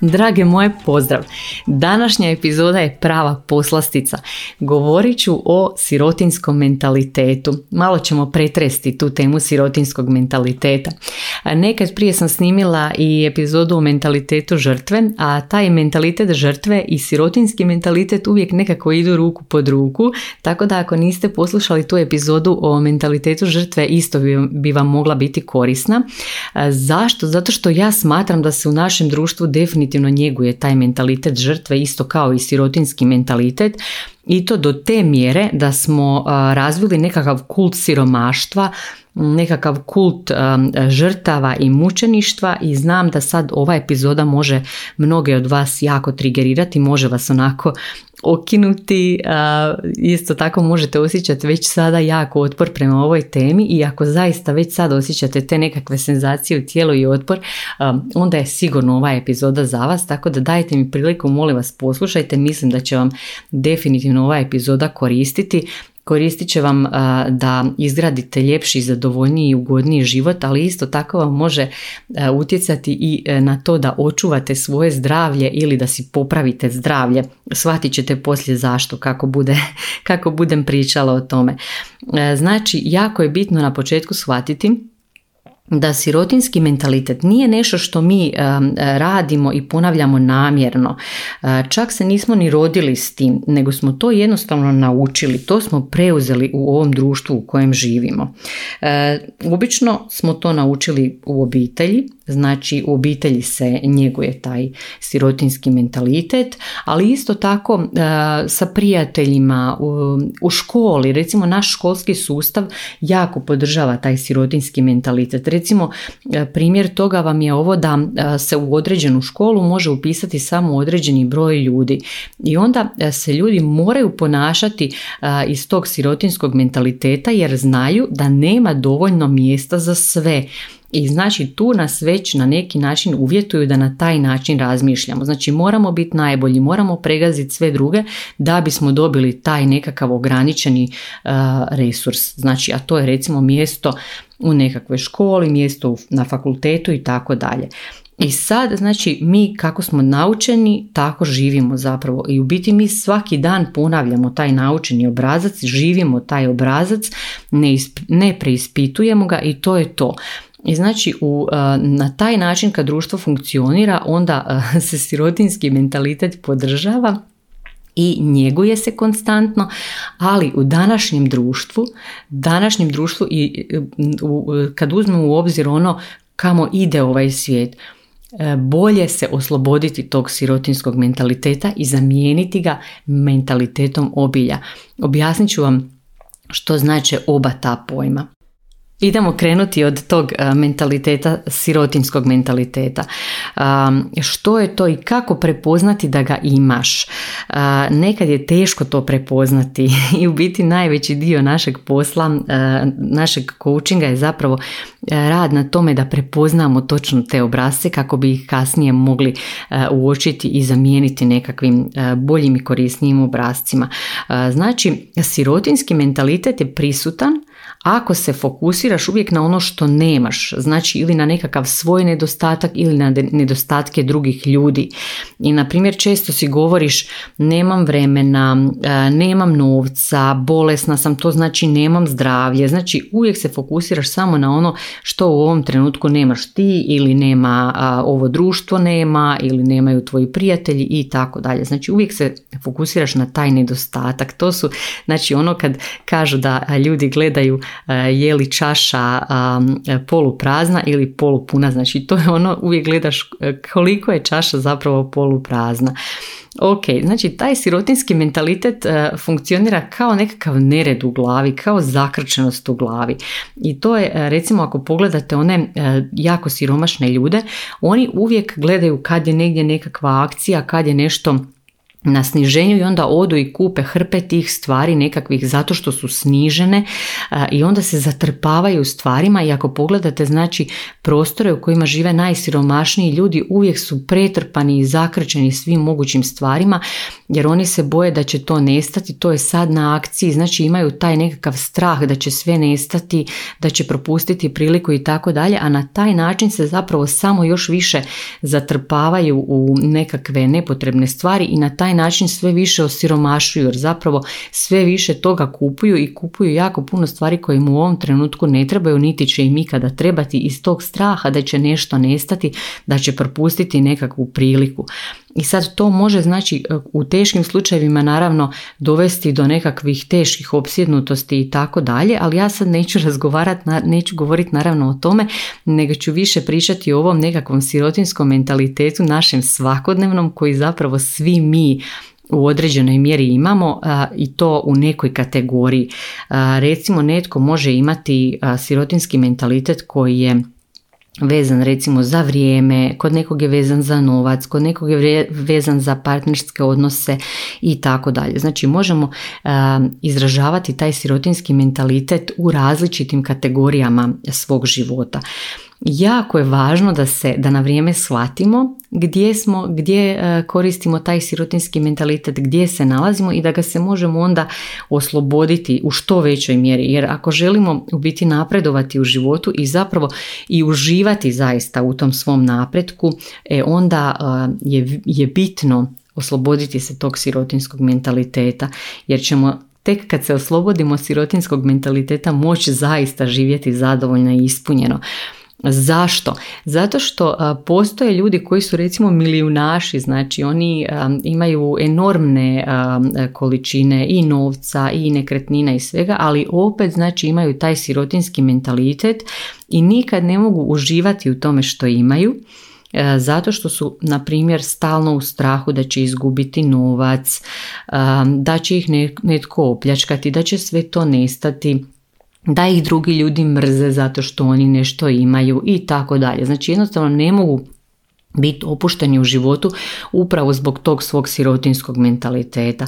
Drage moje, pozdrav! Današnja epizoda je prava poslastica. Govorit ću o sirotinskom mentalitetu. Malo ćemo pretresti tu temu sirotinskog mentaliteta. Nekad prije sam snimila i epizodu o mentalitetu žrtve, a taj mentalitet žrtve i sirotinski mentalitet uvijek nekako idu ruku pod ruku, tako da ako niste poslušali tu epizodu o mentalitetu žrtve, isto bi vam mogla biti korisna. Zašto? Zato što ja smatram da se u našem društvu definitivno definitivno njeguje taj mentalitet žrtve isto kao i sirotinski mentalitet i to do te mjere da smo razvili nekakav kult siromaštva, nekakav kult žrtava i mučeništva i znam da sad ova epizoda može mnoge od vas jako trigerirati, može vas onako okinuti, isto tako možete osjećati već sada jako otpor prema ovoj temi i ako zaista već sad osjećate te nekakve senzacije u tijelu i otpor, onda je sigurno ova epizoda za vas, tako da dajte mi priliku, molim vas poslušajte, mislim da će vam definitivno ova epizoda koristiti koristit će vam da izgradite ljepši, zadovoljniji i ugodniji život, ali isto tako vam može utjecati i e, na to da očuvate svoje zdravlje ili da si popravite zdravlje. Shvatit ćete poslije zašto, kako, bude, kako budem pričala o tome. E, znači, jako je bitno na početku shvatiti da sirotinski mentalitet nije nešto što mi radimo i ponavljamo namjerno. E, čak se nismo ni rodili s tim, nego smo to jednostavno naučili, to smo preuzeli u ovom društvu u kojem živimo. E, obično smo to naučili u obitelji, Znači u obitelji se njeguje taj sirotinski mentalitet, ali isto tako e, sa prijateljima u, školi, recimo naš školski sustav jako podržava taj sirotinski mentalitet. Recimo e, primjer toga vam je ovo da e, se u određenu školu može upisati samo određeni broj ljudi i onda se ljudi moraju ponašati iz tog sirotinskog mentaliteta jer znaju da nema dovoljno mjesta za sve. I znači tu nas već na neki način uvjetuju da na taj način razmišljamo. Znači moramo biti najbolji, moramo pregaziti sve druge da bismo dobili taj nekakav ograničeni uh, resurs. Znači a to je recimo mjesto u nekakvoj školi, mjesto na fakultetu i tako dalje. I sad, znači, mi kako smo naučeni, tako živimo zapravo. I u biti mi svaki dan ponavljamo taj naučeni obrazac, živimo taj obrazac, ne, ne preispitujemo ga i to je to. I znači u, na taj način kad društvo funkcionira onda se sirotinski mentalitet podržava i njeguje se konstantno, ali u današnjem društvu, današnjem društvu i kad uzmemo u obzir ono kamo ide ovaj svijet, bolje se osloboditi tog sirotinskog mentaliteta i zamijeniti ga mentalitetom obilja. Objasnit ću vam što znače oba ta pojma. Idemo krenuti od tog e, mentaliteta, sirotinskog mentaliteta. Što je to i kako prepoznati da ga imaš? Nekad je teško to prepoznati i u biti najveći dio našeg posla, e, našeg coachinga je zapravo e, rad na tome da prepoznamo točno te obrazce kako bi ih kasnije mogli uočiti i zamijeniti nekakvim boljim i korisnijim obrazcima. Znači, sirotinski mentalitet je prisutan ako se fokusiraš uvijek na ono što nemaš, znači ili na nekakav svoj nedostatak ili na nedostatke drugih ljudi. I na primjer često si govoriš nemam vremena, e, nemam novca, bolesna sam, to znači nemam zdravlje. Znači uvijek se fokusiraš samo na ono što u ovom trenutku nemaš ti ili nema ovo društvo nema ili nemaju tvoji prijatelji i tako dalje. Znači uvijek se fokusiraš na taj nedostatak. To su znači ono kad kažu da ljudi gledaju je li čaša poluprazna ili polupuna. Znači to je ono, uvijek gledaš koliko je čaša zapravo poluprazna. Ok, znači taj sirotinski mentalitet funkcionira kao nekakav nered u glavi, kao zakrčenost u glavi. I to je, recimo ako pogledate one jako siromašne ljude, oni uvijek gledaju kad je negdje nekakva akcija, kad je nešto na sniženju i onda odu i kupe hrpe tih stvari nekakvih zato što su snižene i onda se zatrpavaju stvarima i ako pogledate znači prostore u kojima žive najsiromašniji ljudi uvijek su pretrpani i zakrčeni svim mogućim stvarima jer oni se boje da će to nestati, to je sad na akciji, znači imaju taj nekakav strah da će sve nestati, da će propustiti priliku i tako dalje, a na taj način se zapravo samo još više zatrpavaju u nekakve nepotrebne stvari i na taj način sve više osiromašuju jer zapravo sve više toga kupuju i kupuju jako puno stvari koje im u ovom trenutku ne trebaju niti će im ikada trebati iz tog straha da će nešto nestati, da će propustiti nekakvu priliku. I sad to može znači u teškim slučajevima naravno dovesti do nekakvih teških opsjednutosti i tako dalje, ali ja sad neću razgovarati, neću govoriti naravno o tome, nego ću više pričati o ovom nekakvom sirotinskom mentalitetu našem svakodnevnom koji zapravo svi mi u određenoj mjeri imamo i to u nekoj kategoriji. recimo netko može imati sirotinski mentalitet koji je vezan recimo za vrijeme, kod nekog je vezan za novac, kod nekog je vezan za partnerske odnose i tako dalje. Znači možemo izražavati taj sirotinski mentalitet u različitim kategorijama svog života jako je važno da se da na vrijeme shvatimo gdje smo, gdje e, koristimo taj sirotinski mentalitet, gdje se nalazimo i da ga se možemo onda osloboditi u što većoj mjeri. Jer ako želimo u biti napredovati u životu i zapravo i uživati zaista u tom svom napretku, e, onda e, je, je bitno osloboditi se tog sirotinskog mentaliteta jer ćemo tek kad se oslobodimo sirotinskog mentaliteta moći zaista živjeti zadovoljno i ispunjeno. Zašto? Zato što postoje ljudi koji su recimo milijunaši, znači oni imaju enormne količine i novca i nekretnina i svega, ali opet znači imaju taj sirotinski mentalitet i nikad ne mogu uživati u tome što imaju zato što su na primjer stalno u strahu da će izgubiti novac, da će ih netko opljačkati, da će sve to nestati da ih drugi ljudi mrze zato što oni nešto imaju i tako dalje. Znači jednostavno ne mogu biti opušteni u životu upravo zbog tog svog sirotinskog mentaliteta.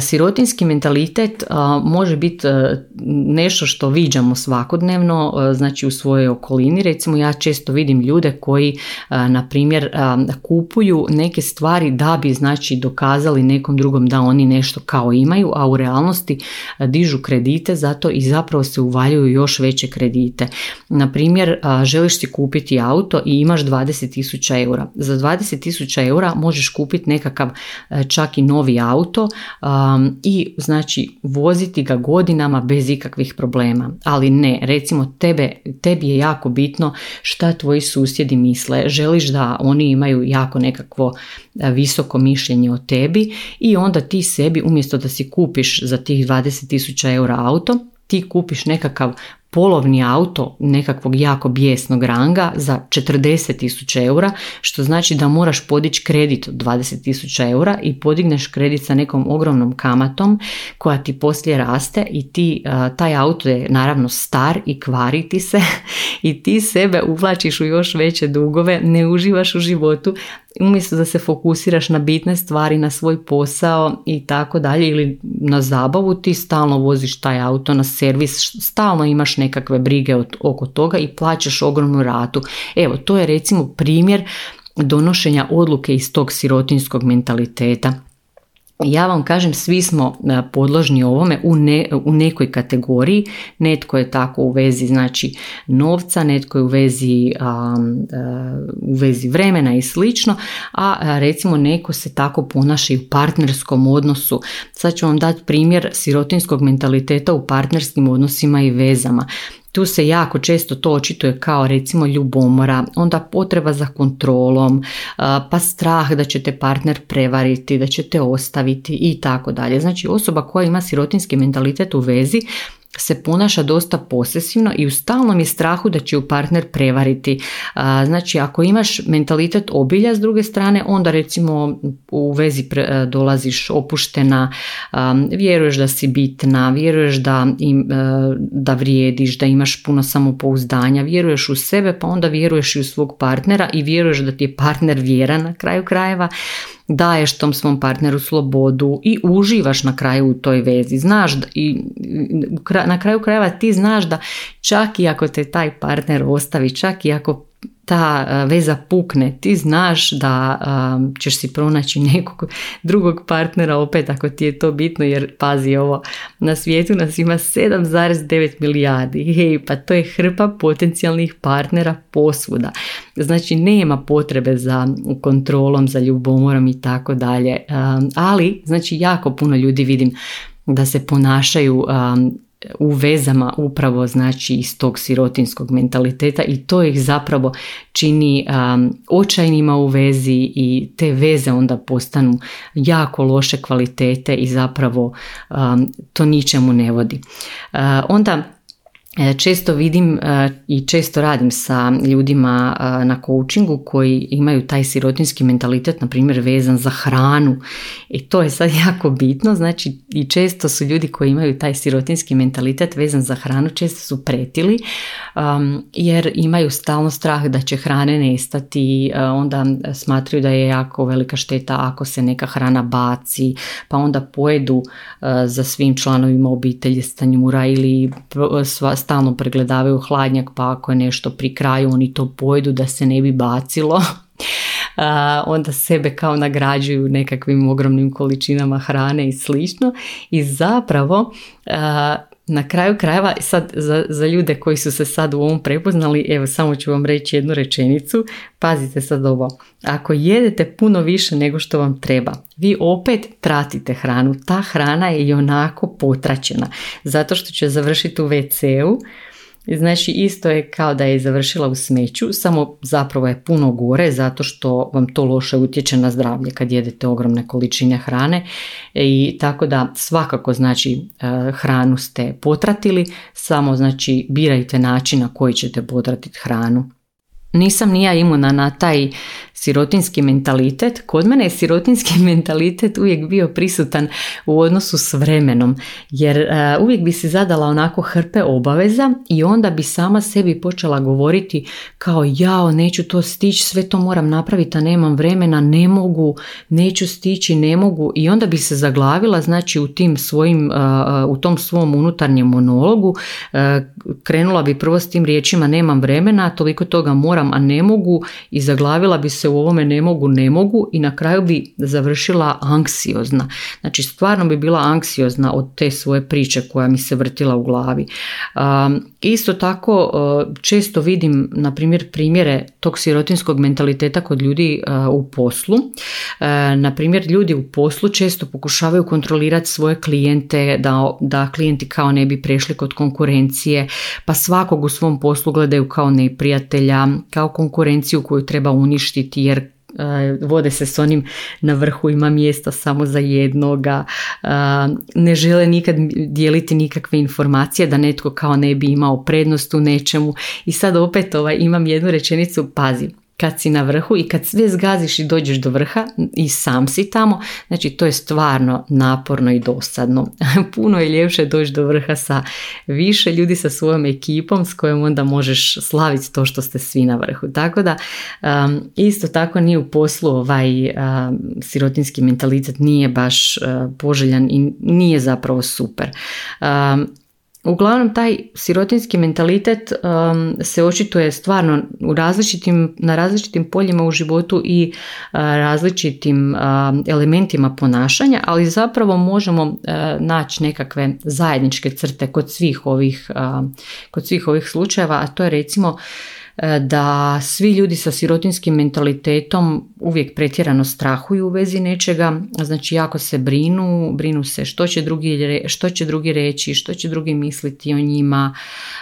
Sirotinski mentalitet može biti e, nešto što viđamo svakodnevno, e, znači u svojoj okolini. Recimo ja često vidim ljude koji, na primjer, kupuju neke stvari da bi znači dokazali nekom drugom da oni nešto kao imaju, a u realnosti dižu kredite zato i zapravo se uvaljuju još veće kredite. Na primjer, želiš si kupiti auto i imaš 20.000 eura. Za 20.000 eura možeš kupiti nekakav e, čak i novi auto, um, i znači voziti ga godinama bez ikakvih problema. Ali ne, recimo tebe, tebi je jako bitno šta tvoji susjedi misle, želiš da oni imaju jako nekakvo visoko mišljenje o tebi i onda ti sebi umjesto da si kupiš za tih 20.000 eura auto, ti kupiš nekakav polovni auto nekakvog jako bijesnog ranga za 40.000 eura, što znači da moraš podići kredit od 20.000 eura i podigneš kredit sa nekom ogromnom kamatom koja ti poslije raste i ti, taj auto je naravno star i kvari ti se i ti sebe uvlačiš u još veće dugove, ne uživaš u životu, umjesto da se fokusiraš na bitne stvari, na svoj posao i tako dalje ili na zabavu, ti stalno voziš taj auto na servis, stalno imaš nekakve brige oko toga i plaćaš ogromnu ratu. Evo, to je recimo primjer donošenja odluke iz tog sirotinskog mentaliteta ja vam kažem, svi smo e, podložni ovome u, ne, u nekoj kategoriji. Netko je tako u vezi znači novca, netko je u vezi, e, u vezi vremena i slično, a recimo neko se tako ponaša i u partnerskom odnosu. Sad ću vam dati primjer sirotinskog mentaliteta u partnerskim odnosima i vezama. Tu se jako često to očituje kao recimo ljubomora, onda potreba za kontrolom, pa strah da će te partner prevariti, da će te ostaviti i tako dalje. Znači osoba koja ima sirotinski mentalitet u vezi se ponaša dosta posesivno i u stalnom je strahu da će ju partner prevariti. Znači ako imaš mentalitet obilja s druge strane, onda recimo u vezi e, dolaziš opuštena, vjeruješ da si bitna, vjeruješ da, im, e, da vrijediš, da imaš puno samopouzdanja, vjeruješ u sebe pa onda vjeruješ i u svog partnera i vjeruješ da ti je partner vjeran na kraju krajeva daješ tom svom partneru slobodu i uživaš na kraju u toj vezi. Znaš da, i na kraju krajeva ti znaš da čak i ako te taj partner ostavi, čak i ako ta e, veza pukne, ti znaš da ćeš si pronaći nekog drugog partnera opet ako ti je to bitno jer pazi ovo, na svijetu nas ima 7,9 milijardi, hej pa to je hrpa potencijalnih partnera posvuda. Znači nema potrebe za kontrolom, za ljubomorom i tako dalje, ali znači jako puno ljudi vidim da se ponašaju u vezama upravo znači iz tog sirotinskog mentaliteta i to ih zapravo čini um, očajnima u vezi i te veze onda postanu jako loše kvalitete i zapravo um, to ničemu ne vodi. Uh, onda često vidim e, i često radim sa ljudima e, na coachingu koji imaju taj sirotinski mentalitet, na primjer vezan za hranu. I to je sad jako bitno, znači i često su ljudi koji imaju taj sirotinski mentalitet vezan za hranu, često su pretili jer imaju stalno strah da će hrane nestati, onda smatraju da je jako velika šteta ako se neka hrana baci, pa onda pojedu za svim članovima obitelji stanjura ili sva, stalno pregledavaju hladnjak pa ako je nešto pri kraju oni to pojedu da se ne bi bacilo. onda sebe kao nagrađuju nekakvim ogromnim količinama hrane i slično i zapravo na kraju krajeva, sad za, za ljude koji su se sad u ovom prepoznali, evo samo ću vam reći jednu rečenicu, pazite sad ovo, ako jedete puno više nego što vam treba, vi opet tratite hranu, ta hrana je i onako potraćena, zato što će završiti u WC-u, Znači isto je kao da je završila u smeću, samo zapravo je puno gore zato što vam to loše utječe na zdravlje kad jedete ogromne količine hrane i tako da svakako znači e, hranu ste potratili, samo znači birajte način na koji ćete potratiti hranu. Nisam ni ja imuna na taj sirotinski mentalitet. Kod mene je sirotinski mentalitet uvijek bio prisutan u odnosu s vremenom, jer e, uvijek bi si zadala onako hrpe obaveza i onda bi sama sebi počela govoriti kao jao, neću to stići, sve to moram napraviti, a nemam vremena, ne mogu, neću stići, ne mogu i onda bi se zaglavila, znači u tim svojim, e, e, u tom svom unutarnjem monologu, krenula bi prvo s tim riječima nemam vremena, toliko toga moram, a ne mogu i zaglavila bi se u ovome ne mogu, ne mogu i na kraju bi završila anksiozna. Znači stvarno bi bila anksiozna od te svoje priče koja mi se vrtila u glavi. Isto tako često vidim na primjer primjere tog sirotinskog mentaliteta kod ljudi u poslu. Na primjer ljudi u poslu često pokušavaju kontrolirati svoje klijente da, da klijenti kao ne bi prešli kod konkurencije pa svakog u svom poslu gledaju kao neprijatelja, kao konkurenciju koju treba uništiti jer e, vode se s onim na vrhu ima mjesta samo za jednoga. Ne žele nikad dijeliti nikakve informacije da netko kao ne bi imao prednost u nečemu. I sad opet ovaj, imam jednu rečenicu pazi kad si na vrhu i kad sve zgaziš i dođeš do vrha i sam si tamo, znači to je stvarno naporno i dosadno. Puno je ljepše doći do vrha sa više ljudi sa svojom ekipom s kojom onda možeš slaviti to što ste svi na vrhu. Tako da um, isto tako nije u poslu ovaj um, sirotinski mentalitet nije baš uh, poželjan i nije zapravo super. Um, Uglavnom taj sirotinski mentalitet um, se očituje stvarno u različitim, na različitim poljima u životu i uh, različitim uh, elementima ponašanja, ali zapravo možemo uh, naći nekakve zajedničke crte kod svih ovih, kod svih ovih slučajeva, a to je recimo da svi ljudi sa sirotinskim mentalitetom uvijek pretjerano strahuju u vezi nečega, znači jako se brinu, brinu se što će drugi, što će drugi reći, što će drugi misliti o njima,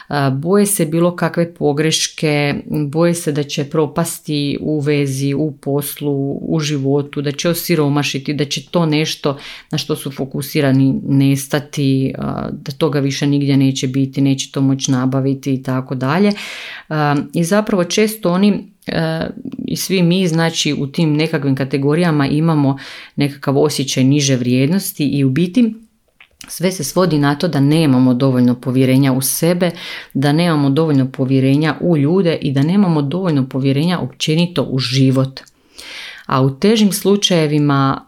e, boje se bilo kakve pogreške, boje se da će propasti u vezi, u poslu, u životu, da će osiromašiti, da će to nešto na što su fokusirani nestati, da toga više nigdje neće biti, neće to moći nabaviti i tako dalje. Zapravo često oni i svi mi znači u tim nekakvim kategorijama imamo nekakav osjećaj niže vrijednosti i u biti sve se svodi na to da nemamo dovoljno povjerenja u sebe, da nemamo dovoljno povjerenja u ljude i da nemamo dovoljno povjerenja općenito u život. A u težim slučajevima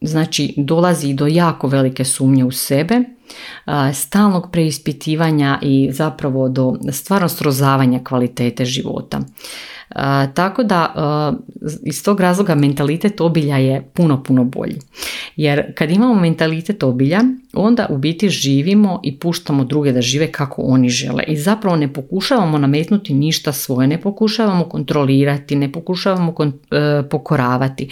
znači dolazi do jako velike sumnje u sebe, stalnog preispitivanja i zapravo do stvarno srozavanja kvalitete života. Tako da iz tog razloga mentalitet obilja je puno, puno bolji. Jer kad imamo mentalitet obilja, onda u biti živimo i puštamo druge da žive kako oni žele. I zapravo ne pokušavamo nametnuti ništa svoje, ne pokušavamo kontrolirati, ne pokušavamo e, pokoravati.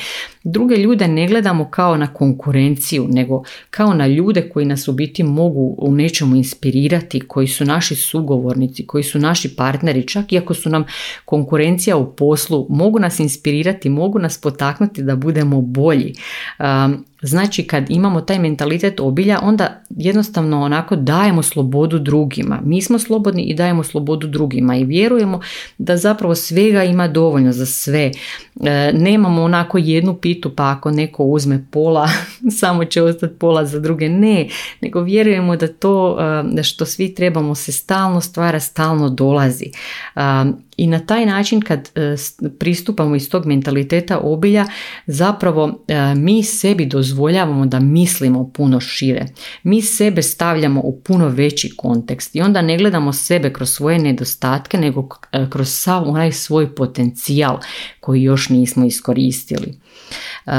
Druge ljude ne gledamo kao na konkurenciju, nego kao na ljude koji nas u biti mogu u nečemu inspirirati, koji su naši sugovornici, koji su naši partneri, čak i ako su nam konkurencija u poslu, mogu nas inspirirati, mogu nas potaknuti da budemo bolji. Znači kad imamo taj mentalitet obilja onda jednostavno onako dajemo slobodu drugima. Mi smo slobodni i dajemo slobodu drugima i vjerujemo da zapravo svega ima dovoljno za sve. E, nemamo onako jednu pitu pa ako neko uzme pola samo će ostati pola za druge. Ne, nego vjerujemo da to e, što svi trebamo se stalno stvara, stalno dolazi. E, I na taj način kad pristupamo iz tog mentaliteta obilja zapravo mi sebi dozvoljavamo da mislimo puno šire. Mi sebe stavljamo u puno veći kontekst i onda ne gledamo sebe kroz svoje nedostatke, nego e, kroz sav onaj svoj potencijal koji još nismo iskoristili. E,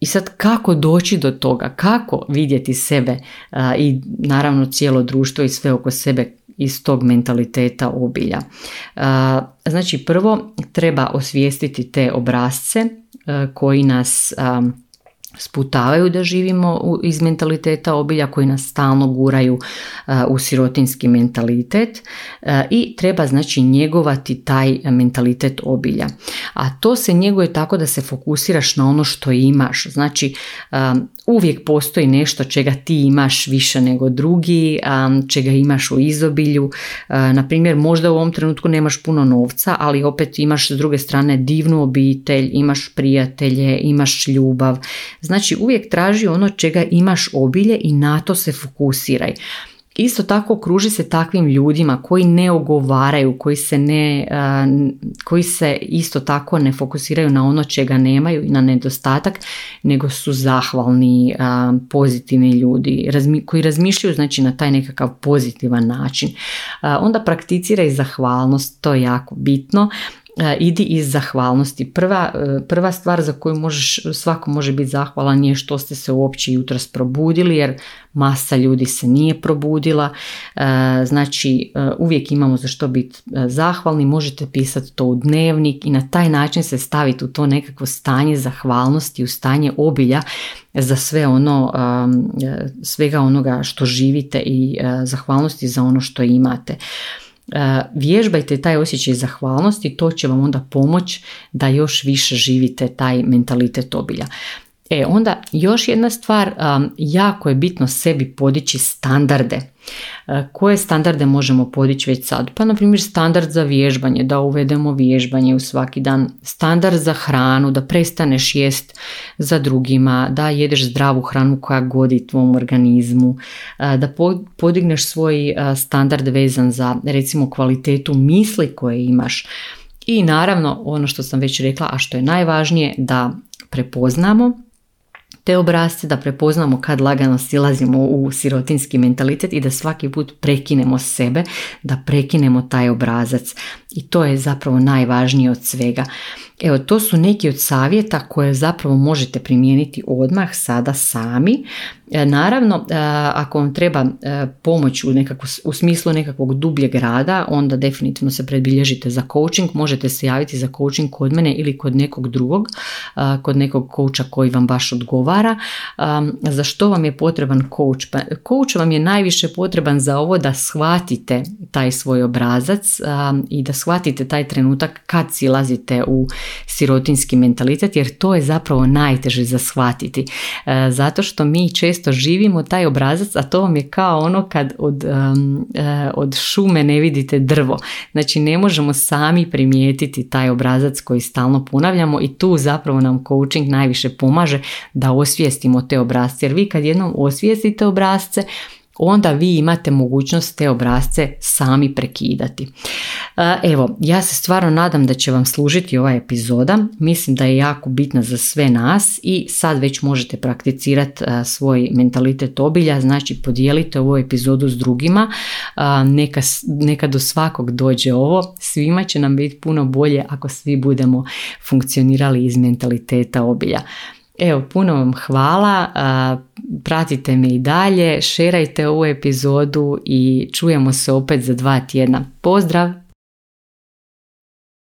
I sad kako doći do toga, kako vidjeti sebe e, i naravno cijelo društvo i sve oko sebe iz tog mentaliteta obilja. Znači prvo treba osvijestiti te obrazce koji nas sputavaju da živimo iz mentaliteta obilja koji nas stalno guraju u sirotinski mentalitet i treba znači njegovati taj mentalitet obilja. A to se njeguje tako da se fokusiraš na ono što imaš. Znači uvijek postoji nešto čega ti imaš više nego drugi, čega imaš u izobilju. Na primjer, možda u ovom trenutku nemaš puno novca, ali opet imaš s druge strane divnu obitelj, imaš prijatelje, imaš ljubav. Znači uvijek traži ono čega imaš obilje i na to se fokusiraj. Isto tako kruži se takvim ljudima koji ne ogovaraju, koji se, ne, koji se isto tako ne fokusiraju na ono čega nemaju i na nedostatak, nego su zahvalni, pozitivni ljudi koji razmišljaju znači na taj nekakav pozitivan način. Onda prakticiraj zahvalnost, to je jako bitno. E, idi iz zahvalnosti. Prva, e, prva stvar za koju možeš, svako može biti zahvalan je što ste se uopće jutros probudili jer masa ljudi se nije probudila. E, znači uvijek imamo za što biti zahvalni, možete pisati to u dnevnik i na taj način se staviti u to nekakvo stanje zahvalnosti, u stanje obilja za sve ono, svega onoga što živite i zahvalnosti za ono što imate. E, vježbajte taj osjećaj zahvalnosti, to će vam onda pomoć da još više živite taj mentalitet obilja. E, onda još jedna stvar, jako je bitno sebi podići standarde. E, koje standarde možemo podići već sad? Pa, na primjer, standard za vježbanje, da uvedemo vježbanje u svaki dan. Standard za hranu, da prestaneš jest za drugima, da jedeš zdravu hranu koja godi tvom organizmu, e, da podigneš svoj e, standard vezan za, recimo, kvalitetu misli koje imaš. I naravno, ono što sam već rekla, a što je najvažnije, da prepoznamo te obrazce, da prepoznamo kad lagano silazimo u sirotinski mentalitet i da svaki put prekinemo sebe, da prekinemo taj obrazac i to je zapravo najvažnije od svega. Evo, to su neki od savjeta koje zapravo možete primijeniti odmah sada sami. E, naravno, e, ako vam treba e, pomoć u, nekako, u smislu nekakvog dubljeg rada, onda definitivno se predbilježite za coaching. Možete se javiti za coaching kod mene ili kod nekog drugog, kod nekog coacha koji vam baš odgovara. Za što vam je potreban coach? Pa, coach vam je najviše potreban za ovo da shvatite taj svoj obrazac i da shvatite taj trenutak kad silazite u sirotinski mentalitet jer to je zapravo najteže za shvatiti. E, zato što mi često živimo taj obrazac, a to vam je kao ono kad od, e, od šume ne vidite drvo. Znači ne možemo sami primijetiti taj obrazac koji stalno ponavljamo i tu zapravo nam coaching najviše pomaže da osvijestimo te obrazce. Jer vi kad jednom osvijestite obrazce, onda vi imate mogućnost te obrazce sami prekidati. E, evo, ja se stvarno nadam da će vam služiti ova epizoda. Mislim da je jako bitna za sve nas i sad već možete prakticirati e, svoj mentalitet obilja, znači podijelite ovu epizodu s drugima, e, neka, neka do svakog dođe ovo, svima će nam biti puno bolje ako svi budemo funkcionirali iz mentaliteta obilja. Evo, puno vam hvala, pratite me i dalje, šerajte ovu epizodu i čujemo se opet za dva tjedna. Pozdrav!